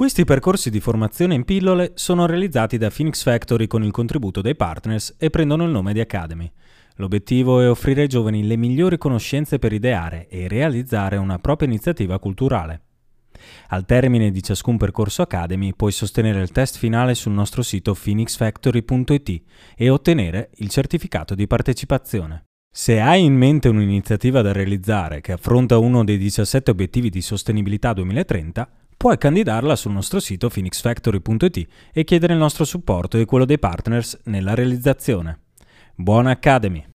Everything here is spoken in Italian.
Questi percorsi di formazione in pillole sono realizzati da Phoenix Factory con il contributo dei partners e prendono il nome di Academy. L'obiettivo è offrire ai giovani le migliori conoscenze per ideare e realizzare una propria iniziativa culturale. Al termine di ciascun percorso Academy puoi sostenere il test finale sul nostro sito phoenixfactory.it e ottenere il certificato di partecipazione. Se hai in mente un'iniziativa da realizzare che affronta uno dei 17 obiettivi di sostenibilità 2030, puoi candidarla sul nostro sito phoenixfactory.it e chiedere il nostro supporto e quello dei partners nella realizzazione. Buona Academy!